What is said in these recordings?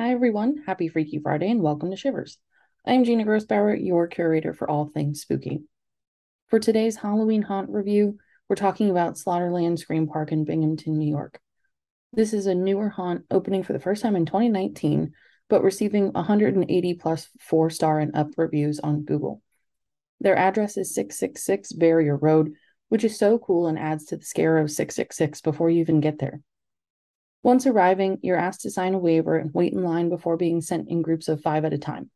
Hi, everyone. Happy Freaky Friday and welcome to Shivers. I'm Gina Grossbauer, your curator for all things spooky. For today's Halloween Haunt review, we're talking about Slaughterland Scream Park in Binghamton, New York. This is a newer haunt opening for the first time in 2019, but receiving 180 plus four star and up reviews on Google. Their address is 666 Barrier Road, which is so cool and adds to the scare of 666 before you even get there. Once arriving, you're asked to sign a waiver and wait in line before being sent in groups of five at a time.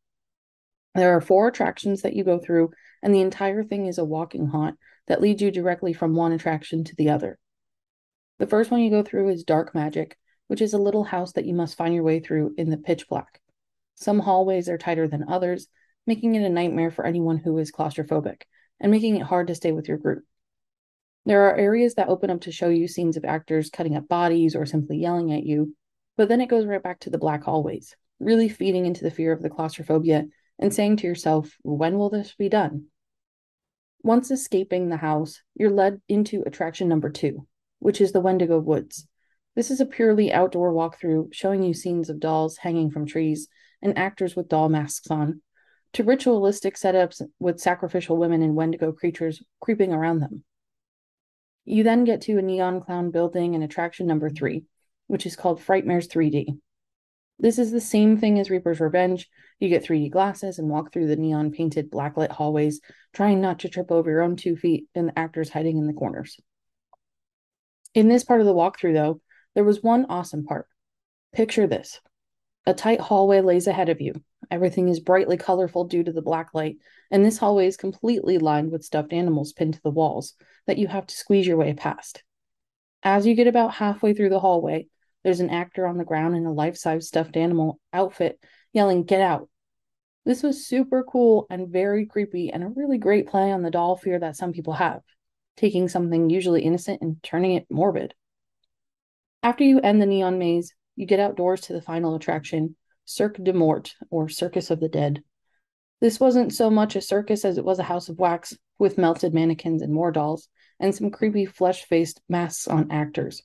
There are four attractions that you go through, and the entire thing is a walking haunt that leads you directly from one attraction to the other. The first one you go through is Dark Magic, which is a little house that you must find your way through in the pitch black. Some hallways are tighter than others, making it a nightmare for anyone who is claustrophobic and making it hard to stay with your group. There are areas that open up to show you scenes of actors cutting up bodies or simply yelling at you, but then it goes right back to the black hallways, really feeding into the fear of the claustrophobia and saying to yourself, when will this be done? Once escaping the house, you're led into attraction number two, which is the Wendigo Woods. This is a purely outdoor walkthrough showing you scenes of dolls hanging from trees and actors with doll masks on, to ritualistic setups with sacrificial women and Wendigo creatures creeping around them. You then get to a neon clown building and attraction number mm-hmm. three, which is called Frightmares 3D. This is the same thing as Reaper's Revenge. You get 3D glasses and walk through the neon painted blacklit hallways, trying not to trip over your own two feet and the actors hiding in the corners. In this part of the walkthrough, though, there was one awesome part. Picture this a tight hallway lays ahead of you. Everything is brightly colorful due to the black light, and this hallway is completely lined with stuffed animals pinned to the walls that you have to squeeze your way past. As you get about halfway through the hallway, there's an actor on the ground in a life size stuffed animal outfit yelling, Get out. This was super cool and very creepy, and a really great play on the doll fear that some people have, taking something usually innocent and turning it morbid. After you end the neon maze, you get outdoors to the final attraction, Cirque de Mort, or Circus of the Dead. This wasn't so much a circus as it was a house of wax with melted mannequins and more dolls, and some creepy flesh faced masks on actors.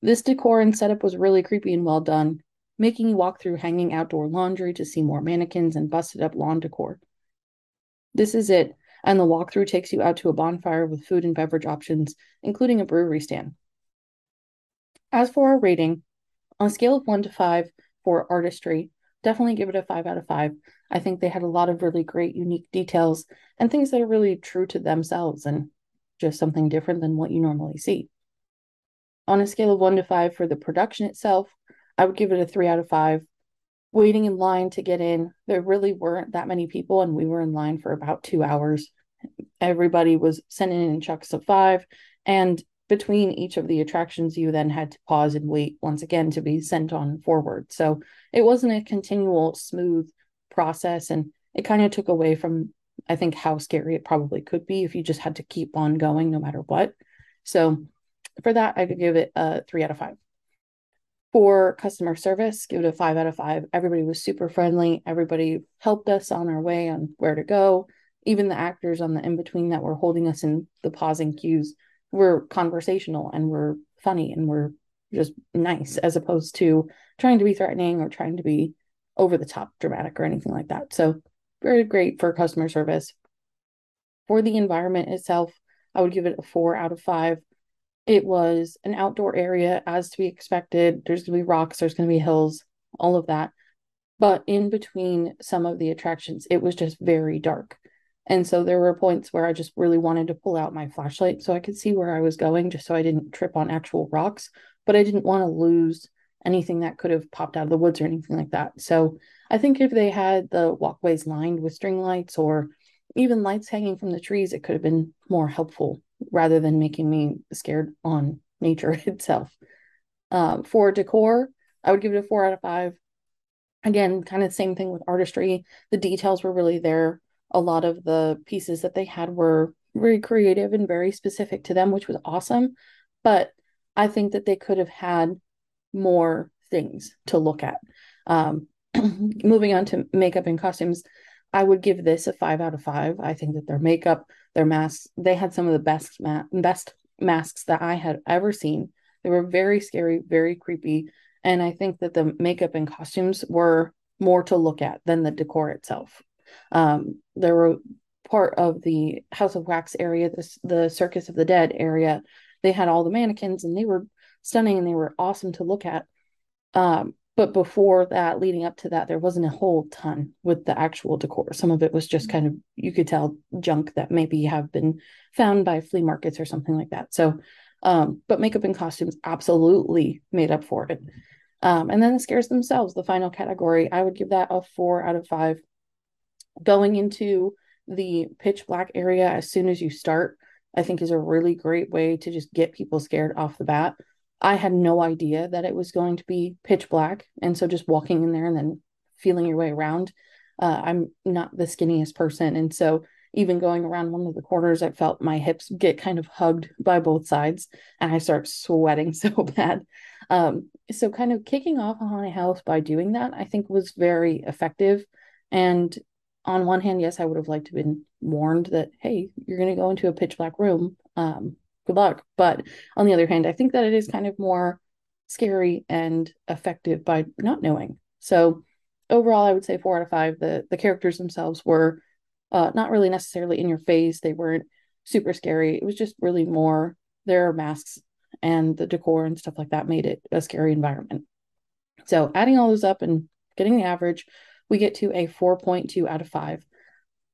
This decor and setup was really creepy and well done, making you walk through hanging outdoor laundry to see more mannequins and busted up lawn decor. This is it, and the walkthrough takes you out to a bonfire with food and beverage options, including a brewery stand. As for our rating, on a scale of one to five for artistry, definitely give it a five out of five. I think they had a lot of really great, unique details and things that are really true to themselves and just something different than what you normally see. On a scale of one to five for the production itself, I would give it a three out of five. Waiting in line to get in, there really weren't that many people, and we were in line for about two hours. Everybody was sending in chunks of five, and between each of the attractions, you then had to pause and wait once again to be sent on forward. So it wasn't a continual, smooth process. And it kind of took away from, I think, how scary it probably could be if you just had to keep on going no matter what. So for that, I could give it a three out of five. For customer service, give it a five out of five. Everybody was super friendly. Everybody helped us on our way on where to go. Even the actors on the in between that were holding us in the pausing queues were conversational and we're funny and we're just nice as opposed to trying to be threatening or trying to be over the top dramatic or anything like that. So, very great for customer service. For the environment itself, I would give it a four out of five. It was an outdoor area as to be expected. There's going to be rocks, there's going to be hills, all of that. But in between some of the attractions, it was just very dark. And so there were points where I just really wanted to pull out my flashlight so I could see where I was going, just so I didn't trip on actual rocks. But I didn't want to lose anything that could have popped out of the woods or anything like that. So I think if they had the walkways lined with string lights or even lights hanging from the trees, it could have been more helpful rather than making me scared on nature itself. Um, for decor, I would give it a four out of five. Again, kind of same thing with artistry. The details were really there a lot of the pieces that they had were very creative and very specific to them, which was awesome. But I think that they could have had more things to look at. Um, moving on to makeup and costumes, I would give this a five out of five. I think that their makeup, their masks, they had some of the best ma- best masks that I had ever seen. They were very scary, very creepy, And I think that the makeup and costumes were more to look at than the decor itself. Um, there were part of the House of Wax area, this the Circus of the Dead area. They had all the mannequins and they were stunning and they were awesome to look at. Um, but before that, leading up to that, there wasn't a whole ton with the actual decor. Some of it was just kind of you could tell junk that maybe have been found by flea markets or something like that. So, um, but makeup and costumes absolutely made up for it. Um, and then the scares themselves, the final category, I would give that a four out of five. Going into the pitch black area as soon as you start, I think is a really great way to just get people scared off the bat. I had no idea that it was going to be pitch black. And so just walking in there and then feeling your way around, uh, I'm not the skinniest person. And so even going around one of the corners, I felt my hips get kind of hugged by both sides and I start sweating so bad. Um, so kind of kicking off a haunted house by doing that, I think was very effective. And on one hand, yes, I would have liked to have been warned that, hey, you're going to go into a pitch black room. Um, good luck. But on the other hand, I think that it is kind of more scary and effective by not knowing. So overall, I would say four out of five. The the characters themselves were uh, not really necessarily in your face. They weren't super scary. It was just really more their masks and the decor and stuff like that made it a scary environment. So adding all those up and getting the average, we get to a 4.2 out of 5.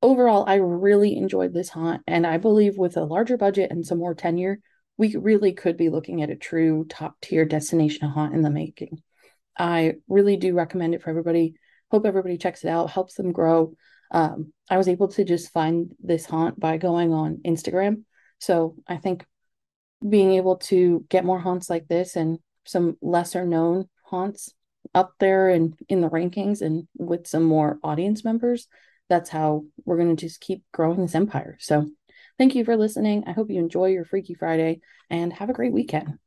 Overall, I really enjoyed this haunt, and I believe with a larger budget and some more tenure, we really could be looking at a true top tier destination haunt in the making. I really do recommend it for everybody. Hope everybody checks it out, helps them grow. Um, I was able to just find this haunt by going on Instagram. So I think being able to get more haunts like this and some lesser known haunts up there and in the rankings and with some more audience members, that's how we're going to just keep growing this empire. So thank you for listening. I hope you enjoy your Freaky Friday and have a great weekend.